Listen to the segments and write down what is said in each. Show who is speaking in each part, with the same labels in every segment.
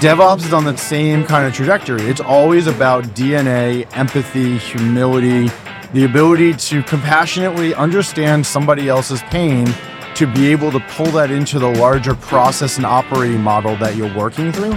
Speaker 1: DevOps is on that same kind of trajectory. It's always about DNA, empathy, humility, the ability to compassionately understand somebody else's pain to be able to pull that into the larger process and operating model that you're working through.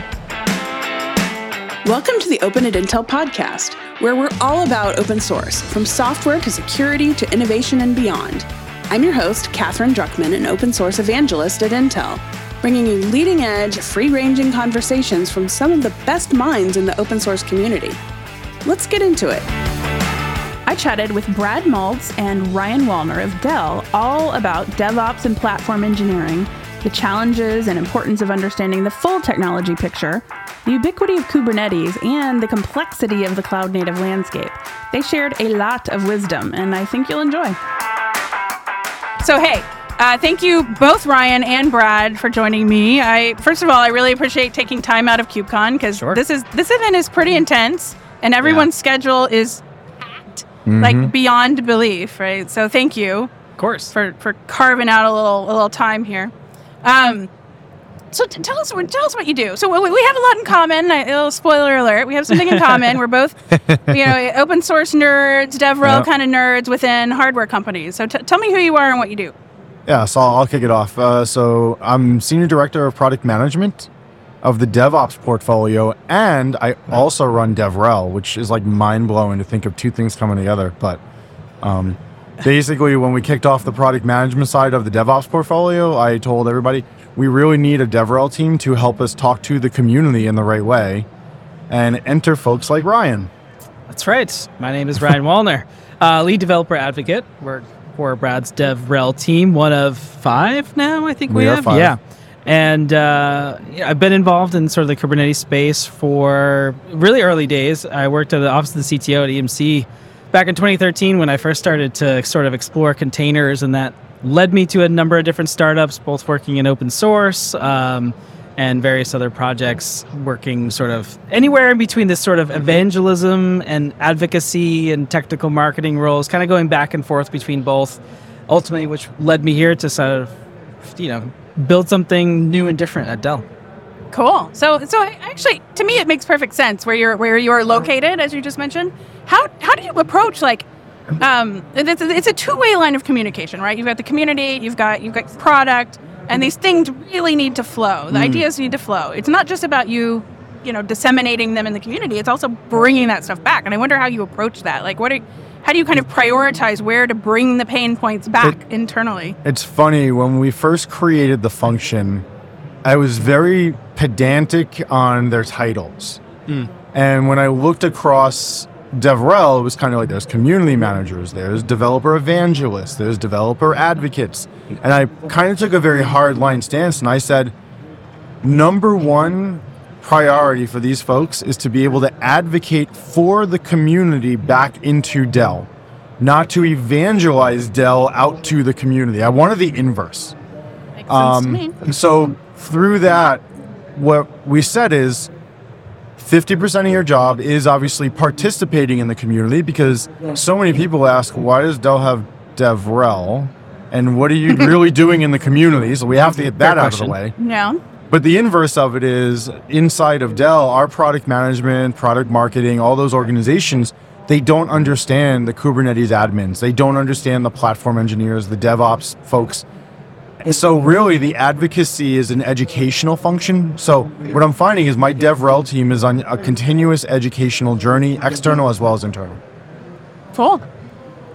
Speaker 2: Welcome to the Open at Intel podcast, where we're all about open source, from software to security to innovation and beyond. I'm your host, Katherine Druckman, an open source evangelist at Intel, bringing you leading edge, free ranging conversations from some of the best minds in the open source community. Let's get into it. I chatted with Brad Maltz and Ryan Wallner of Dell all about DevOps and platform engineering, the challenges and importance of understanding the full technology picture, the ubiquity of Kubernetes, and the complexity of the cloud native landscape. They shared a lot of wisdom, and I think you'll enjoy. So, hey, uh, thank you both Ryan and Brad for joining me. I first of all, I really appreciate taking time out of KubeCon because
Speaker 3: Sure.
Speaker 2: this is this event is pretty intense, and everyone's schedule is packed,
Speaker 1: Mm-hmm.
Speaker 2: like beyond belief, right? So, thank you
Speaker 3: Of course.
Speaker 2: for for carving out a little a little time here. Um, so t- tell us what tell us what you do. So we, we have a lot in common. I, a little spoiler alert: we have something in common. We're both, you know, open source nerds, DevRel
Speaker 1: Yep.
Speaker 2: kind of nerds within hardware companies. So t- tell me who you are and what you do.
Speaker 1: Yeah, so I'll, I'll kick it off. Uh, so I'm senior director of product management of the DevOps portfolio, and I also run DevRel, which is like mind blowing to think of two things coming together. But um, basically, when we kicked off the product management side of the DevOps portfolio, I told everybody we really need a DevRel team to help us talk to the community in the right way, and enter folks like Ryan.
Speaker 3: That's right. My name is Ryan Wallner, uh, lead developer advocate. Work for Brad's DevRel team, one of five now, I think we,
Speaker 1: We
Speaker 3: have.
Speaker 1: five.
Speaker 3: Yeah. And uh, I've been involved in sort of the Kubernetes space for really early days. I worked at the office of the CTO at EMC back in 2013 when I first started to sort of explore containers, and that led me to a number of different startups, both working in open source um, and various other projects, working sort of anywhere in between this sort of evangelism and advocacy and technical marketing roles, kind of going back and forth between both. Ultimately, which led me here to sort of, you know, build something new and different at Dell.
Speaker 2: Cool. So so actually, to me, it makes perfect sense where you're where you're located, as you just mentioned. How how do you approach like? Um, it's, it's a two-way line of communication, right? You've got the community, you've got you've got product, and these things really need to flow. The mm. ideas need to flow. It's not just about you, you know, disseminating them in the community. It's also bringing that stuff back. And I wonder how you approach that. Like, what are how do you kind of prioritize where to bring the pain points back internally?
Speaker 1: It's funny when we first created the function, I was very pedantic on their titles. Mm. And when I looked across DevRel, was kind of like there's community managers, there's developer evangelists, there's developer advocates. And I kind of took a very hard line stance and I said, number one priority for these folks is to be able to advocate for the community back into Dell, not to evangelize Dell out to the community. I wanted the inverse.
Speaker 2: Makes sense to me.
Speaker 1: Um, so through that, what we said is 50% of your job is obviously participating in the community because so many people ask, why does Dell have DevRel? And what are you really doing in the community? So we have to get that out of the way.
Speaker 2: Yeah.
Speaker 1: But the inverse of it is inside of Dell, our product management, product marketing, all those organizations, they don't understand the Kubernetes admins. They don't understand the platform engineers, the DevOps folks. And so really the advocacy is an educational function. So what I'm finding is my DevRel team is on a continuous educational journey, external as well as internal.
Speaker 2: Cool.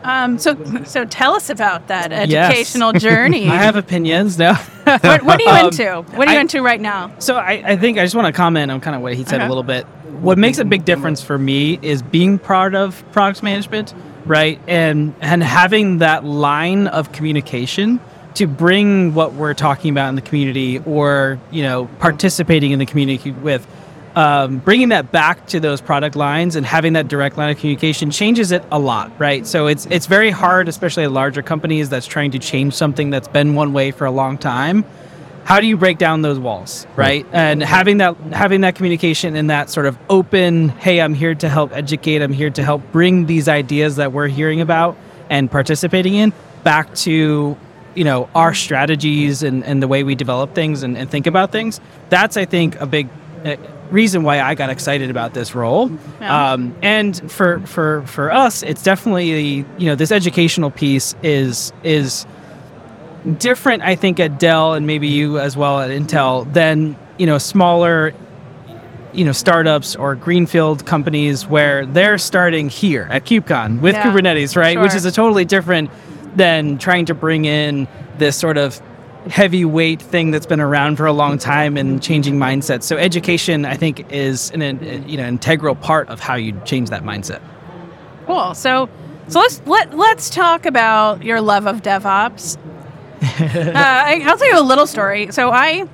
Speaker 2: Um, so, so tell us about that
Speaker 3: Yes.
Speaker 2: educational journey.
Speaker 3: I have opinions now.
Speaker 2: what, what are you
Speaker 3: Um,
Speaker 2: into? What are you
Speaker 3: I-
Speaker 2: into right now?
Speaker 3: So I, I think I just want to comment on kind of what he said
Speaker 2: Okay.
Speaker 3: a little bit. What makes a big difference for me is being part of product management, right? And and having that line of communication to bring what we're talking about in the community or, you know, participating in the community with um, bringing that back to those product lines and having that direct line of communication changes it a lot, right? So it's it's very hard, especially at larger companies that's trying to change something that's been one way for a long time. How do you break down those walls, right? And having that having that communication and that sort of open, hey, I'm here to help educate, I'm here to help bring these ideas that we're hearing about and participating in back to you know our strategies and, and the way we develop things and, and think about things that's i think a big uh, reason why I got excited about this role.
Speaker 2: Yeah.
Speaker 3: Um, and for for for us, it's definitely you know this educational piece is is different. I think at Dell and maybe you as well at Intel than you know smaller you know startups or greenfield companies where they're starting here at KubeCon with
Speaker 2: Yeah,
Speaker 3: Kubernetes, right? Which is a totally different than trying to bring in this sort of heavyweight thing that's been around for a long time and changing mindsets. So education, I think, is an, an you know integral part of how you change that mindset.
Speaker 2: Cool. So, so let's let let's talk about your love of DevOps. uh, I, I'll tell you a little story. So I,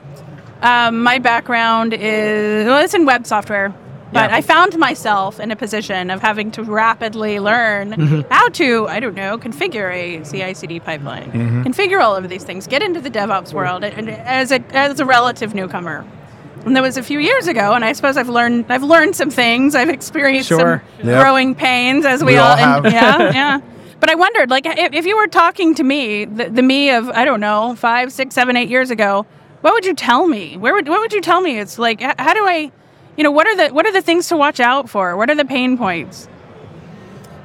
Speaker 2: um, my background is well, it's in web software, but
Speaker 3: Yeah.
Speaker 2: I found myself in a position of having to rapidly learn
Speaker 3: Mm-hmm.
Speaker 2: how to I don't know configure a CI/CD pipeline, configure all of these things, get into the DevOps world, and as a as a relative newcomer. And that was a few years ago, and I suppose I've learned I've learned some things. I've experienced
Speaker 3: Sure.
Speaker 2: some
Speaker 1: Yeah.
Speaker 2: growing pains as we,
Speaker 1: We all
Speaker 2: and-
Speaker 1: have.
Speaker 2: yeah, yeah. But I wondered, like, if, if you were talking to me, the, the me of I don't know, five, six, seven, eight years ago, what would you tell me? Where would what would you tell me? It's like, how do I, you know, what are the what are the things to watch out for? What are the pain points?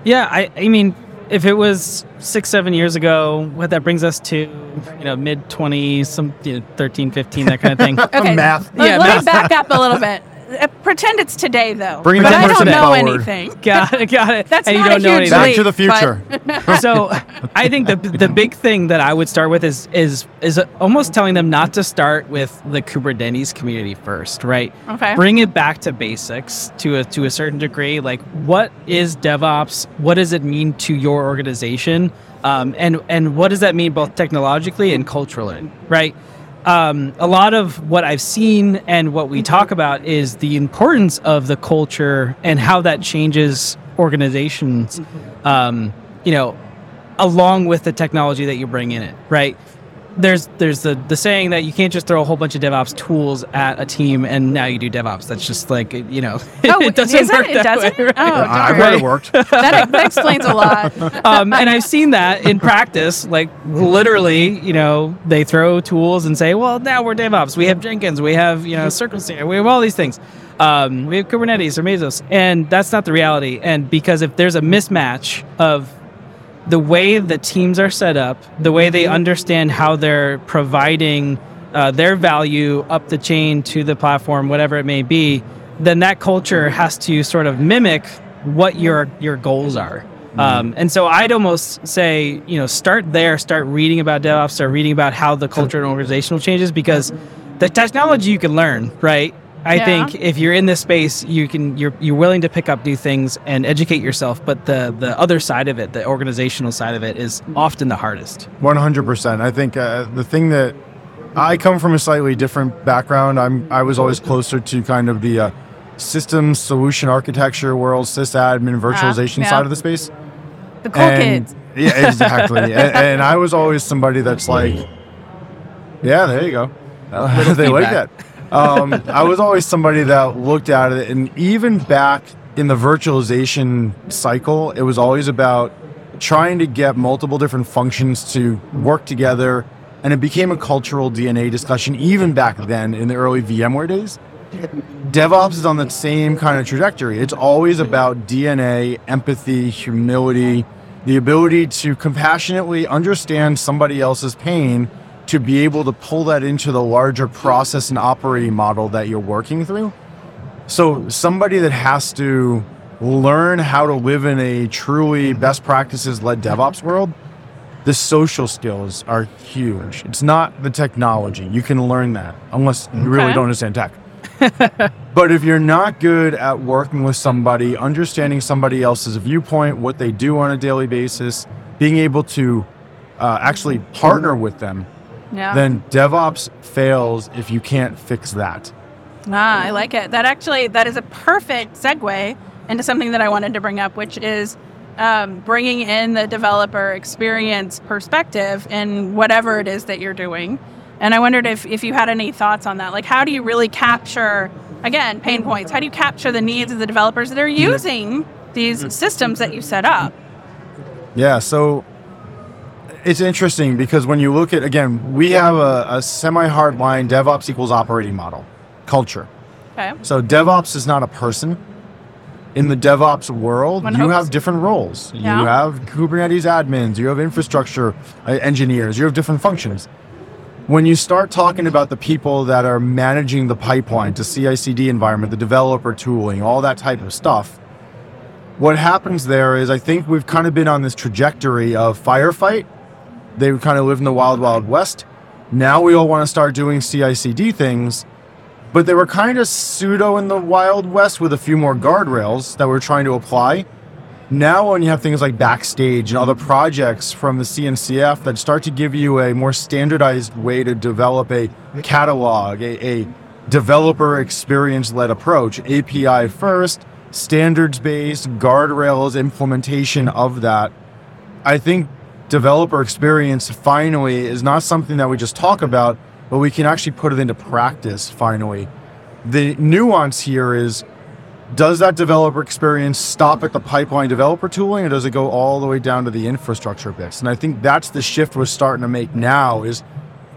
Speaker 3: Yeah, I, I mean, if it was six, seven years ago, what that brings us to, you know, mid 20s, some, you know, 13, 15, that kind of thing.
Speaker 2: Okay,
Speaker 1: Math.
Speaker 2: Let,
Speaker 3: Yeah,
Speaker 2: let
Speaker 3: math.
Speaker 2: me back up a little bit. Uh, pretend it's today, though.
Speaker 1: Bring
Speaker 2: but
Speaker 3: that
Speaker 2: I don't
Speaker 3: person
Speaker 2: know
Speaker 1: forward.
Speaker 2: anything.
Speaker 3: got it, got it.
Speaker 2: That's
Speaker 3: and you
Speaker 2: not
Speaker 3: don't
Speaker 2: a
Speaker 3: know
Speaker 2: huge
Speaker 3: anything.
Speaker 1: Back to the future.
Speaker 3: so I think the the big thing that I would start with is is is almost telling them not to start with the Kubernetes community first, right?
Speaker 2: Okay.
Speaker 3: Bring it back to basics to a to a certain degree. Like, what is DevOps? What does it mean to your organization? Um, and and what does that mean both technologically and culturally, right? Um, a lot of what I've seen and what we talk about is the importance of the culture and how that changes organizations. Um, you know, along with the technology that you bring in it, right? There's there's the the saying that you can't just throw a whole bunch of DevOps tools at a team and now you do DevOps. That's just like you know,
Speaker 2: Oh,
Speaker 3: it doesn't
Speaker 2: is it?
Speaker 3: work
Speaker 2: It
Speaker 3: that
Speaker 2: doesn't?
Speaker 3: way. right?
Speaker 2: Oh,
Speaker 1: I've heard it worked.
Speaker 2: that, that explains a lot.
Speaker 3: um, and I've seen that in practice. Like literally, you know, they throw tools and say, "Well, now we're DevOps. We have Jenkins. We have you know Circle We have all these things. Um, we have Kubernetes or Mesos." And that's not the reality. And because if there's a mismatch of the way the teams are set up, the way they understand how they're providing uh, their value up the chain to the platform, whatever it may be, then that culture has to sort of mimic what your your goals are. Um, and so I'd almost say, you know, start there, start reading about DevOps, start reading about how the culture and organizational changes because the technology you can learn, right? I
Speaker 2: Yeah.
Speaker 3: think if you're in this space, you can you're you're willing to pick up new things and educate yourself. But the the other side of it, the organizational side of it, is often the hardest.
Speaker 1: One hundred percent. I think uh, the thing that I come from a slightly different background. I'm I was always closer to kind of the uh, system solution architecture world, sysadmin, virtualization
Speaker 2: yeah.
Speaker 1: side of the space.
Speaker 2: The cool
Speaker 1: And-
Speaker 2: kids.
Speaker 1: Yeah, exactly. and, and I was always somebody that's like, yeah, there you go. They like that. Um, I was always somebody that looked at it, and even back in the virtualization cycle, it was always about trying to get multiple different functions to work together, and it became a cultural DNA discussion even back then in the early VMware days. DevOps is on the same kind of trajectory. It's always about DNA, empathy, humility, the ability to compassionately understand somebody else's pain to be able to pull that into the larger process and operating model that you're working through. So, somebody that has to learn how to live in a truly best practices led DevOps world, the social skills are huge. It's not the technology. You can learn that unless you really don't understand tech. But if you're not good at working with somebody, understanding somebody else's viewpoint, what they do on a daily basis, being able to uh, actually partner with them,
Speaker 2: Yeah.
Speaker 1: then DevOps fails if you can't fix that.
Speaker 2: Ah, I like it. That actually that is a perfect segue into something that I wanted to bring up, which is um, bringing in the developer experience perspective in whatever it is that you're doing. And I wondered if, if you had any thoughts on that. Like, how do you really capture, again, pain points? How do you capture the needs of the developers that are using these systems that you set up?
Speaker 1: Yeah, so it's interesting because when you look at, again, we have a, a semi hard line DevOps equals operating model culture.
Speaker 2: Okay.
Speaker 1: So DevOps is not a person. In the DevOps world,
Speaker 2: One
Speaker 1: you
Speaker 2: hopes.
Speaker 1: have different roles.
Speaker 2: Yeah.
Speaker 1: You have Kubernetes admins, you have infrastructure uh, engineers, you have different functions. When you start talking about the people that are managing the pipeline to CI/CD environment, the developer tooling, all that type of stuff, what happens there is I think we've kind of been on this trajectory of firefight. They kind of live in the wild, wild west. Now we all want to start doing CI/CD things, but they were kind of pseudo in the wild west with a few more guardrails that we're trying to apply. Now, when you have things like Backstage and other projects from the CNCF that start to give you a more standardized way to develop a catalog, a, a developer experience led approach, API first, standards based, guardrails, implementation of that, I think developer experience finally is not something that we just talk about, but we can actually put it into practice finally. The nuance here is does that developer experience stop at the pipeline developer tooling or does it go all the way down to the infrastructure bits? And I think that's the shift we're starting to make now is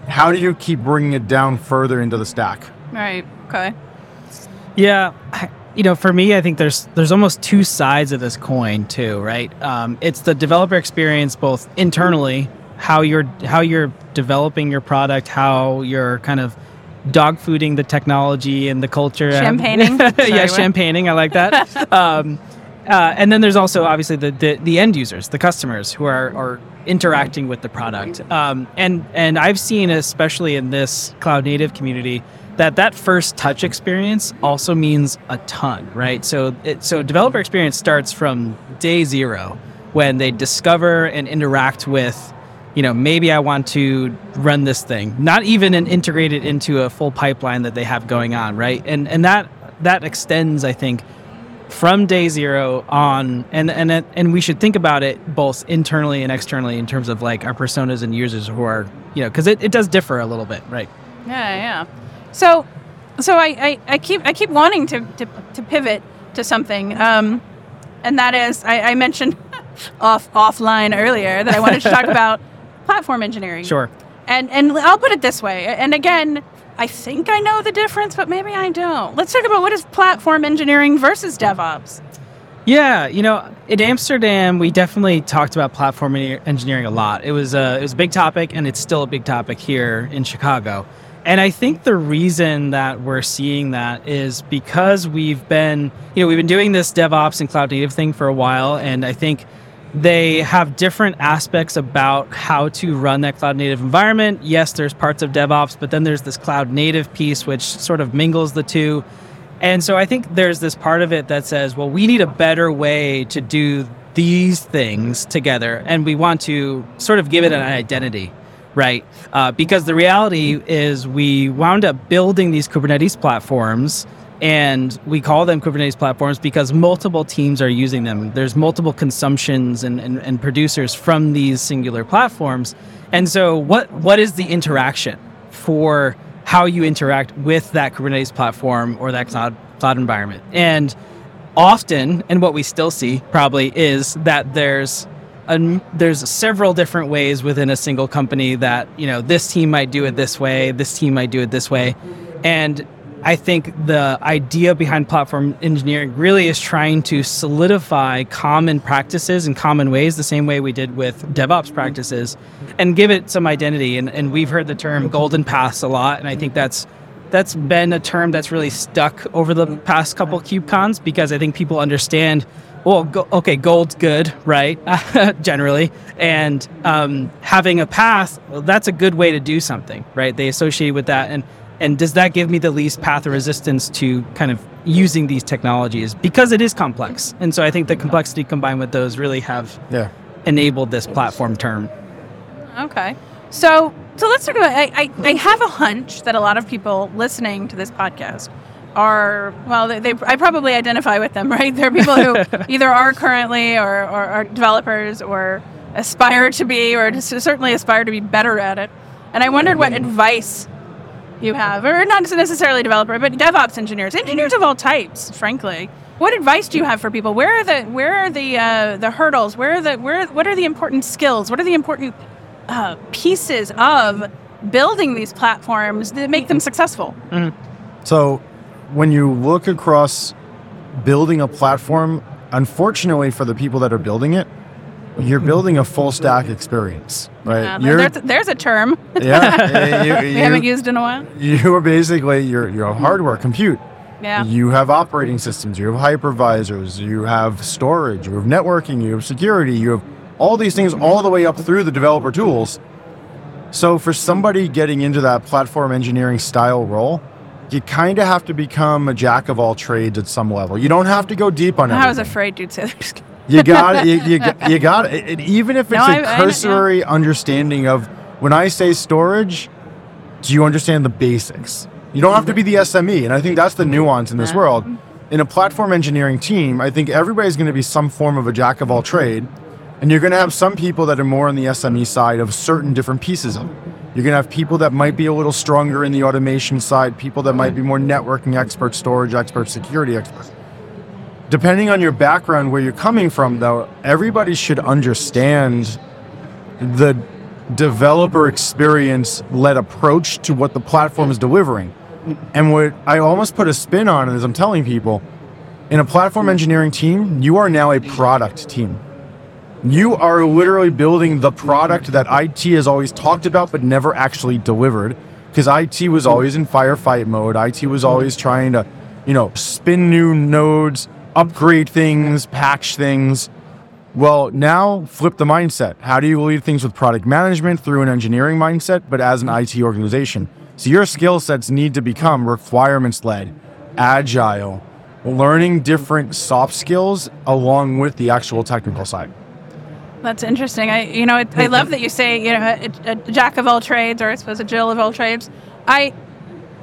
Speaker 1: how do you keep bringing it down further into the stack?
Speaker 2: Right. Okay.
Speaker 3: Yeah, I- you know, for me, I think there's there's almost two sides of this coin too, right? Um, it's the developer experience both internally, how you're how you're developing your product, how you're kind of dog fooding the technology and the culture.
Speaker 2: Champagning?
Speaker 3: yeah, champagning. I like that. um, uh, and then there's also obviously the, the the end users, the customers who are are interacting with the product. Um, and and I've seen, especially in this cloud native community, that that first touch experience also means a ton, right? So it, so developer experience starts from day zero when they discover and interact with you know, maybe I want to run this thing, not even and integrate it into a full pipeline that they have going on, right? And and that that extends, I think, from day zero on, and and and we should think about it both internally and externally in terms of like our personas and users who are, you know, because it, it does differ a little bit, right?
Speaker 2: Yeah, yeah. So, so I, I, I keep I keep wanting to, to, to pivot to something, um, and that is I, I mentioned off offline earlier that I wanted to talk about platform engineering.
Speaker 3: Sure.
Speaker 2: And and I'll put it this way. And again, I think I know the difference, but maybe I don't. Let's talk about what is platform engineering versus DevOps.
Speaker 3: Yeah, you know, in Amsterdam, we definitely talked about platform engineering a lot. It was a it was a big topic, and it's still a big topic here in Chicago. And I think the reason that we're seeing that is because we've been, you know, we've been doing this DevOps and cloud native thing for a while, and I think they have different aspects about how to run that cloud native environment. Yes, there's parts of DevOps, but then there's this cloud native piece which sort of mingles the two. And so I think there's this part of it that says, well, we need a better way to do these things together. And we want to sort of give it an identity, right? Uh, because the reality is we wound up building these Kubernetes platforms and we call them Kubernetes platforms because multiple teams are using them. There's multiple consumptions and, and, and producers from these singular platforms. And so what what is the interaction for how you interact with that Kubernetes platform or that cloud cloud environment? And often, and what we still see probably is that there's there's several different ways within a single company that you know this team might do it this way, this team might do it this way, and I think the idea behind platform engineering really is trying to solidify common practices and common ways, the same way we did with DevOps practices, and give it some identity. And, and we've heard the term golden paths a lot, and I think that's that's been a term that's really stuck over the past couple KubeCons because I think people understand. Well, go, okay, gold's good, right? Generally, and um, having a path, well, that's a good way to do something, right? They associate with that, and and does that give me the least path of resistance to kind of using these technologies because it is complex and so i think the complexity combined with those really have
Speaker 1: Yeah.
Speaker 3: enabled this platform term
Speaker 2: Okay. So so let's talk about I, I, I have a hunch that a lot of people listening to this podcast are well they, they I probably identify with them, right? They're people who either are currently or, or are developers or aspire to be or just certainly aspire to be better at it. And I wondered what advice you have, or not necessarily developer, but DevOps engineers, engineers of all types, frankly. What advice do you have for people? Where are the where are the uh, the hurdles? Where are the where what are the important skills? What are the important uh, pieces of building these platforms that make them successful?
Speaker 1: So when you look across building a platform, unfortunately for the people that are building it, you're mm-hmm. building a full stack experience, right?
Speaker 2: There's, there's a term
Speaker 1: yeah, you,
Speaker 2: we
Speaker 1: you-
Speaker 2: haven't used in a while.
Speaker 1: you are basically you're you're hardware compute.
Speaker 2: Yeah.
Speaker 1: You have operating systems, you have hypervisors, you have storage, you have networking, you have security, you have all these things all the way up through the developer tools. So for somebody getting into that platform engineering style role, you kind of have to become a jack of all trades at some level. You don't have to go deep on it.
Speaker 2: I was afraid you'd say there's.
Speaker 1: You got you, you, got- you got it. Even if it's
Speaker 2: No,
Speaker 1: a
Speaker 2: I- I-
Speaker 1: cursory understanding of when I say storage, do you understand the basics? You don't have to be the SME, and I think that's the nuance in this world. In a platform engineering team, I think everybody's going to be some form of a jack of all trade, and you're going to have some people that are more on the SME side of certain different pieces of it. You're going to have people that might be a little stronger in the automation side, people that might be more networking experts, storage experts, security experts. Depending on your background where you're coming from though everybody should understand the developer experience led approach to what the platform is delivering. And what i almost put a spin on it is i'm telling people in a platform engineering team you are now a product team you are literally building the product that IT has always talked about but never actually delivered. Because IT was always in firefight mode. IT was always trying to, you know, spin new nodes, upgrade things, patch things. Well, now flip the mindset. How do you lead things with product management through an engineering mindset, but as an IT organization? So your skill sets need to become requirements led, agile, learning different soft skills along with the actual technical side.
Speaker 2: That's interesting. I, you know, it, I love that you say, you know, a, a jack of all trades, or I suppose a Jill of all trades. I,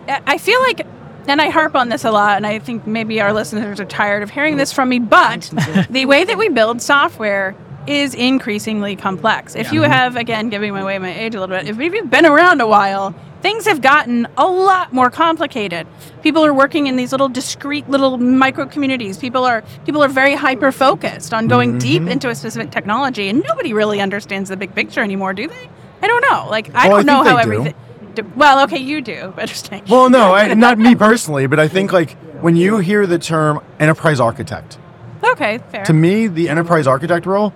Speaker 2: I feel like, and I harp on this a lot, and I think maybe our listeners are tired of hearing this from me. But the way that we build software is increasingly complex. If you have, again, giving away my age a little bit, if you've been around a while, things have gotten a lot more complicated. People are working in these little discrete little micro communities. People are people are very hyper focused on going deep
Speaker 1: Mm-hmm.
Speaker 2: into a specific technology, and nobody really understands the big picture anymore, do they? I don't know. Like I
Speaker 1: Well,
Speaker 2: don't know how
Speaker 1: do.
Speaker 2: everything. do- Well, okay, you do. Interesting.
Speaker 1: Well, no, I, not me personally, but I think like when you hear the term enterprise architect,
Speaker 2: okay, fair.
Speaker 1: to me, the enterprise architect role,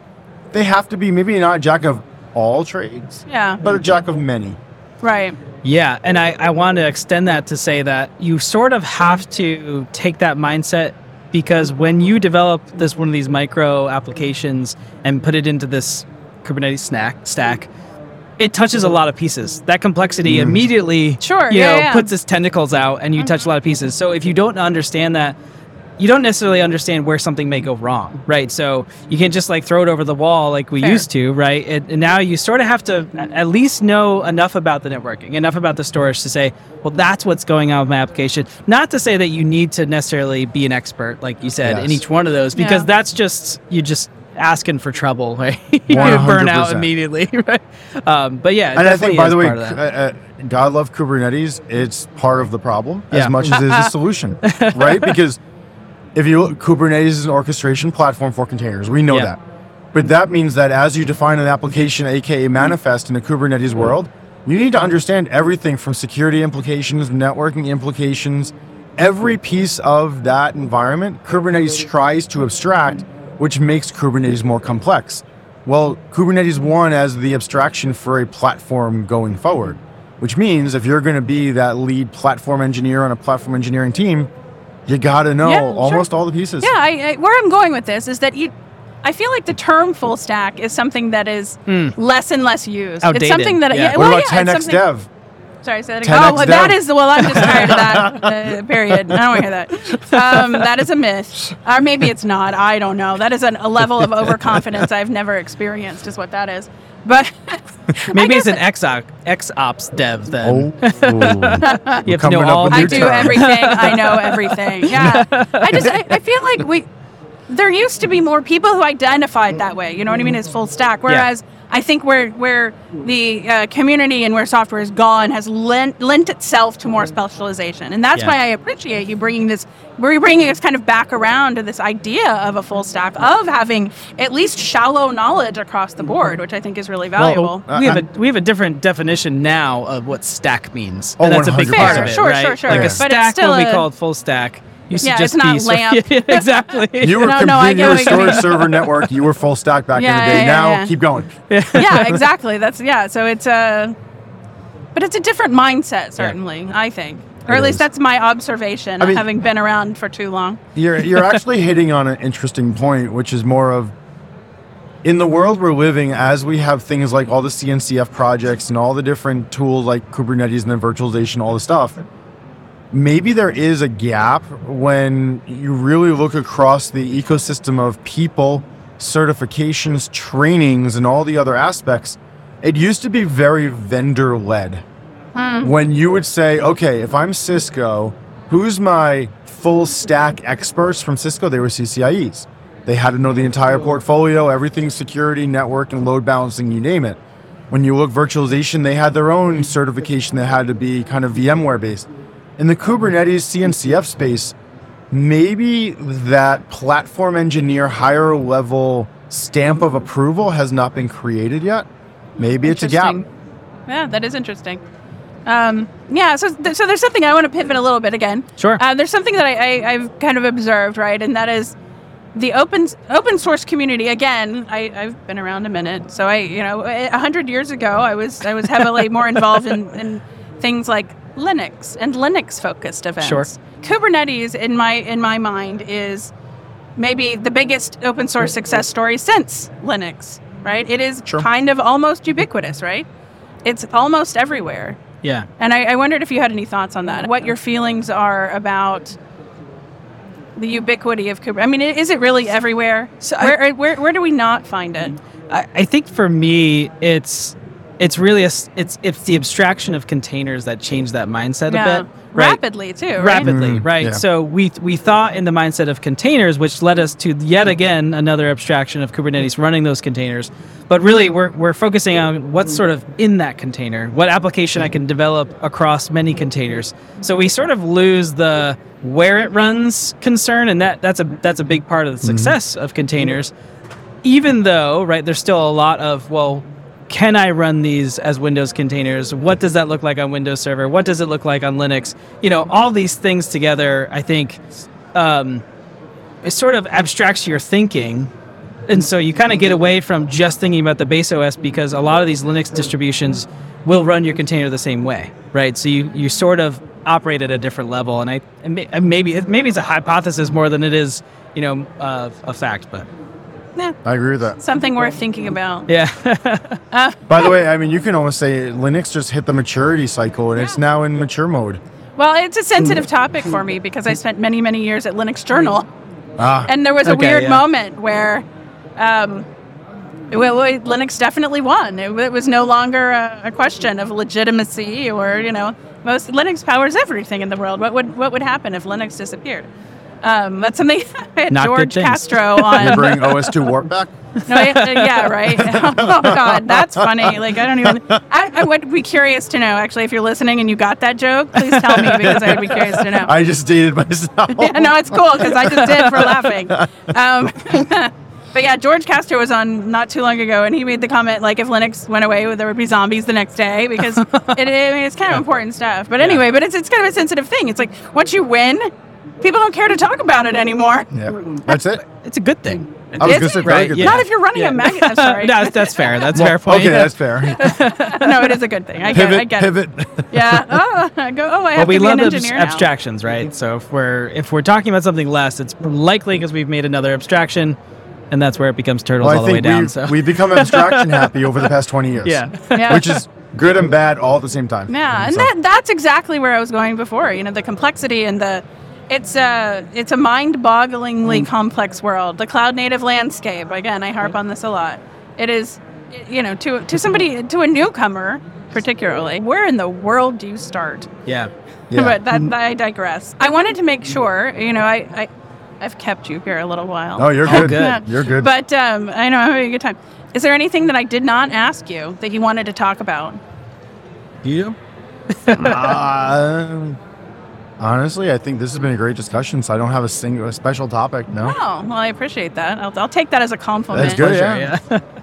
Speaker 1: they have to be maybe not a jack of all trades,
Speaker 2: yeah.
Speaker 1: but a jack of many.
Speaker 2: Right.
Speaker 3: Yeah, and I, I want to extend that to say that you sort of have to take that mindset because when you develop this one of these micro applications and put it into this Kubernetes snack stack, it touches a lot of pieces. That complexity mm-hmm. immediately
Speaker 2: Sure,
Speaker 3: you
Speaker 2: yeah,
Speaker 3: know,
Speaker 2: yeah.
Speaker 3: puts its tentacles out and you touch a mm-hmm. lot of pieces. So if you don't understand that, you don't necessarily understand where something may go wrong, right? So you can't just like throw it over the wall like we
Speaker 2: Fair.
Speaker 3: used to, right? And, and now you sort of have to at least know enough about the networking, enough about the storage to say, well, that's what's going on with my application. Not to say that you need to necessarily be an expert, like you said, in each one of those, because
Speaker 2: Yeah.
Speaker 3: that's just you just asking for trouble, right? you could burn out immediately, right? Um, but yeah, it
Speaker 1: And I think, by the way,
Speaker 3: part of that.
Speaker 1: uh, uh, God love Kubernetes. It's part of the problem
Speaker 3: Yeah.
Speaker 1: as much as it is a solution, right? Because if you look, Kubernetes is an orchestration platform for containers. We know
Speaker 3: Yeah.
Speaker 1: that. But that means that as you define an application, aka manifest in a Kubernetes world, you need to understand everything from security implications, networking implications, every piece of that environment. Kubernetes tries to abstract, which makes Kubernetes more complex. Well, Kubernetes won as the abstraction for a platform going forward, which means if you're going to be that lead platform engineer on a platform engineering team, you got to know
Speaker 2: Yeah, sure.
Speaker 1: almost all the pieces.
Speaker 2: Yeah, I, I, where I'm going with this is that you, I feel like the term full stack is something that is less and less used.
Speaker 3: Outdated,
Speaker 2: It's something that
Speaker 3: yeah.
Speaker 2: yeah,
Speaker 1: What
Speaker 2: well,
Speaker 1: about
Speaker 2: yeah,
Speaker 1: 10x dev?
Speaker 2: Sorry, say that
Speaker 1: 10x
Speaker 2: again. Oh, well, that
Speaker 1: dev.
Speaker 2: is well. I'm just tired of that. Uh, period. I don't want to hear that. Um, that is a myth, or maybe it's not. I don't know. That is an, a level of overconfidence I've never experienced. Is what that is. But
Speaker 3: Maybe it's an
Speaker 2: guess
Speaker 3: XOps, XOps dev then.
Speaker 1: Oh,
Speaker 3: you have to
Speaker 1: coming
Speaker 3: know all
Speaker 2: I do
Speaker 1: term.
Speaker 2: everything. I know everything. Yeah. I just I, I feel like we there used to be more people who identified that way. You know what I mean? As full stack. Whereas I think where where the uh, community and where software has gone has lent, lent itself to more specialization, and that's
Speaker 3: Yeah.
Speaker 2: why I appreciate you bringing this. We're bringing us kind of back around to this idea of a full stack of having at least shallow knowledge across the board, which I think is really valuable.
Speaker 1: Uh,
Speaker 3: we have
Speaker 1: I'm-
Speaker 3: a we have a different definition now of what stack means,
Speaker 1: Oh,
Speaker 3: and that's a big part of it,
Speaker 2: Sure,
Speaker 3: right?
Speaker 2: sure, sure.
Speaker 3: Like
Speaker 1: Yeah.
Speaker 3: a stack
Speaker 2: still
Speaker 3: when we
Speaker 2: a-
Speaker 3: call full stack used
Speaker 2: Yeah,
Speaker 3: to
Speaker 2: it's
Speaker 3: just
Speaker 2: not
Speaker 3: be sort-
Speaker 2: lamp.
Speaker 3: exactly.
Speaker 1: You were
Speaker 2: No, no, I
Speaker 1: computing, you were storage server network. You were full stack back in the day.
Speaker 2: yeah,
Speaker 1: now
Speaker 2: yeah.
Speaker 1: keep going.
Speaker 2: yeah, exactly. That's yeah. So it's a, but it's a different mindset, certainly. I think, or
Speaker 1: It
Speaker 2: at least
Speaker 1: is.
Speaker 2: that's my observation,
Speaker 1: I mean-
Speaker 2: having been around for too long.
Speaker 1: You're you're actually hitting on an interesting point, which is more of in the world we're living as we have things like all the CNCF projects and all the different tools like Kubernetes and then virtualization, all the stuff. Maybe there is a gap when you really look across the ecosystem of people, certifications, trainings, and all the other aspects. It used to be very vendor led hmm. when you would say, okay, if I'm Cisco, who's my full stack experts from Cisco? They were CCIEs. They had to know the entire portfolio, everything security, network, and load balancing, you name it. When you look virtualization, they had their own certification that had to be kind of VMware based. In the Kubernetes CNCF space, maybe that platform engineer higher level stamp of approval has not been created yet. Maybe it's a gap.
Speaker 2: Yeah, that is interesting. Um, yeah, so th- so there's something I want to pivot a little bit again.
Speaker 3: Sure.
Speaker 2: Uh, there's something that I, I, I've kind of observed, right, and that is the open open source community. Again, I, I've been around a minute, so I you know a hundred years ago I was I was heavily more involved in, in things like Linux and Linux focused events.
Speaker 3: Sure.
Speaker 2: Kubernetes in my in my mind is maybe the biggest open source success story since Linux, right? It is
Speaker 1: Sure.
Speaker 2: kind of almost ubiquitous, right? It's almost everywhere.
Speaker 3: Yeah.
Speaker 2: And I, I wondered if you had any thoughts on that. What your feelings are about the ubiquity of Kubernetes. I mean, is it really everywhere?
Speaker 3: So I-
Speaker 2: where, where, where do we not find it?
Speaker 3: I, I think for me, it's it's really a s- it's it's the abstraction of containers that change that mindset
Speaker 2: Yeah.
Speaker 3: a bit, right?
Speaker 2: Rapidly, too. Right?
Speaker 3: Rapidly,
Speaker 1: Mm,
Speaker 3: right?
Speaker 1: yeah.
Speaker 3: So we we thought in the mindset of containers, which led us to yet again another abstraction of Kubernetes running those containers. But really, we're we're focusing on what's sort of in that container, what application I can develop across many containers. So we sort of lose the where it runs concern, and that that's a that's a big part of the success of containers. Even though, right, there's still a lot of well, can I run these as Windows containers? What does that look like on Windows Server? What does it look like on Linux? You know, all these things together, I think, um, it sort of abstracts your thinking. And so you kind of get away from just thinking about the base OS because a lot of these Linux distributions will run your container the same way, right? So you, you sort of operate at a different level. And I and maybe maybe it's a hypothesis more than it is, you know, uh, a fact. But
Speaker 2: Yeah,
Speaker 1: I agree with that.
Speaker 2: something worth thinking about.
Speaker 3: yeah,
Speaker 1: By the way, I mean, you can almost say Linux just hit the maturity cycle and it's now in mature mode.
Speaker 2: Well, it's a sensitive topic for me because I spent many, many years at Linux Journal.
Speaker 1: Ah,
Speaker 2: And there was a
Speaker 3: Okay,
Speaker 2: weird
Speaker 3: yeah.
Speaker 2: moment where um, well, well, Linux definitely won. It, it was no longer a, a question of legitimacy or, you know, most Linux powers everything in the world. What would what would happen if Linux disappeared? Um, that's something I had
Speaker 3: Not
Speaker 2: Jorge
Speaker 3: things.
Speaker 2: Castro
Speaker 1: you
Speaker 2: on.
Speaker 1: bring OS2 Warp back?
Speaker 2: No, yeah, yeah, right. oh God, that's funny. Like I don't even. I, I would be curious to know. Actually, if you're listening and you got that joke, please tell me because I would be curious to know.
Speaker 1: I just dated myself.
Speaker 2: yeah, no, it's cool because I just did for laughing. Um, but yeah, Jorge Castro was on not too long ago, and he made the comment like, if Linux went away, there would be zombies the next day because it, I mean, it's kind of important stuff. But anyway, but it's it's kind of a sensitive thing. It's like once you win, people don't care to talk about it anymore.
Speaker 1: Yeah, that's it.
Speaker 3: it's a good thing.
Speaker 1: I was
Speaker 2: Is
Speaker 1: going to say
Speaker 3: Right, yeah.
Speaker 2: Not if you're running
Speaker 3: Yeah.
Speaker 2: a mag. I'm sorry.
Speaker 3: no, that's fair. That's
Speaker 1: Well,
Speaker 3: fair point.
Speaker 1: Okay, that's fair.
Speaker 2: no, it is a good thing. I get,
Speaker 1: pivot,
Speaker 2: I get
Speaker 1: pivot.
Speaker 2: it. Yeah. Oh, I go. Oh, I
Speaker 3: Well,
Speaker 2: have
Speaker 3: we
Speaker 2: to be
Speaker 3: love
Speaker 2: an
Speaker 3: abs-
Speaker 2: engineer now.
Speaker 3: abstractions, right? So if we're if we're talking about something less, it's likely because we've made another abstraction, and that's where it becomes turtles
Speaker 1: Well,
Speaker 3: all
Speaker 1: I
Speaker 3: the way
Speaker 1: think
Speaker 3: down.
Speaker 1: we've,
Speaker 3: So
Speaker 1: we've become abstraction happy over the past 20 years.
Speaker 3: yeah,
Speaker 2: Yeah.
Speaker 1: Which is good and bad all at the same time.
Speaker 2: Yeah, and
Speaker 1: So-
Speaker 2: that that's exactly where I was going before. You know, the complexity and the it's a it's a mind-bogglingly
Speaker 1: Mm.
Speaker 2: complex world. The cloud-native landscape. Again, I harp on this a lot. It is, you know, to to somebody to a newcomer particularly. Where in the world do you start?
Speaker 3: yeah.
Speaker 1: Yeah.
Speaker 2: but that, I digress. I wanted to make sure. You know, I. I I've kept you here a little while.
Speaker 1: Oh, you're good.
Speaker 3: good.
Speaker 1: You're good.
Speaker 2: But um, I know I'm having a good time. Is there anything that I did not ask you that you wanted to talk about?
Speaker 3: You?
Speaker 1: uh, honestly, I think this has been a great discussion. So I don't have a single a special topic. No,
Speaker 2: Oh, well, I appreciate that. I'll, I'll take that as a compliment.
Speaker 1: That's good.
Speaker 3: Pleasure,
Speaker 1: yeah.
Speaker 3: yeah.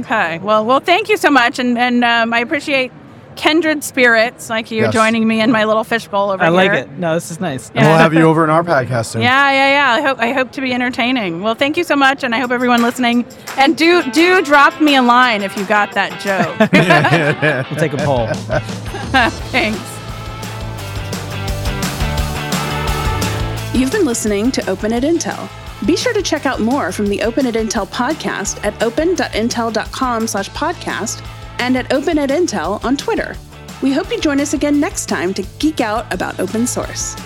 Speaker 2: Okay. Well, well, thank you so much, and and um, I appreciate kindred spirits like you
Speaker 1: Yes.
Speaker 2: joining me in my little fishbowl over here.
Speaker 3: I
Speaker 2: here.
Speaker 3: like it. No, this is nice.
Speaker 1: And we'll have you over in our podcast soon.
Speaker 2: Yeah, yeah, yeah. I hope I hope to be entertaining. Well, thank you so much, and I hope everyone listening and do do drop me a line if you got that joke.
Speaker 3: We'll take a poll.
Speaker 2: Thanks.
Speaker 4: You've been listening to Open at Intel. Be sure to check out more from the Open at Intel podcast at open.intel.com slash podcast and at Open at Intel on Twitter. We hope you join us again next time to geek out about open source.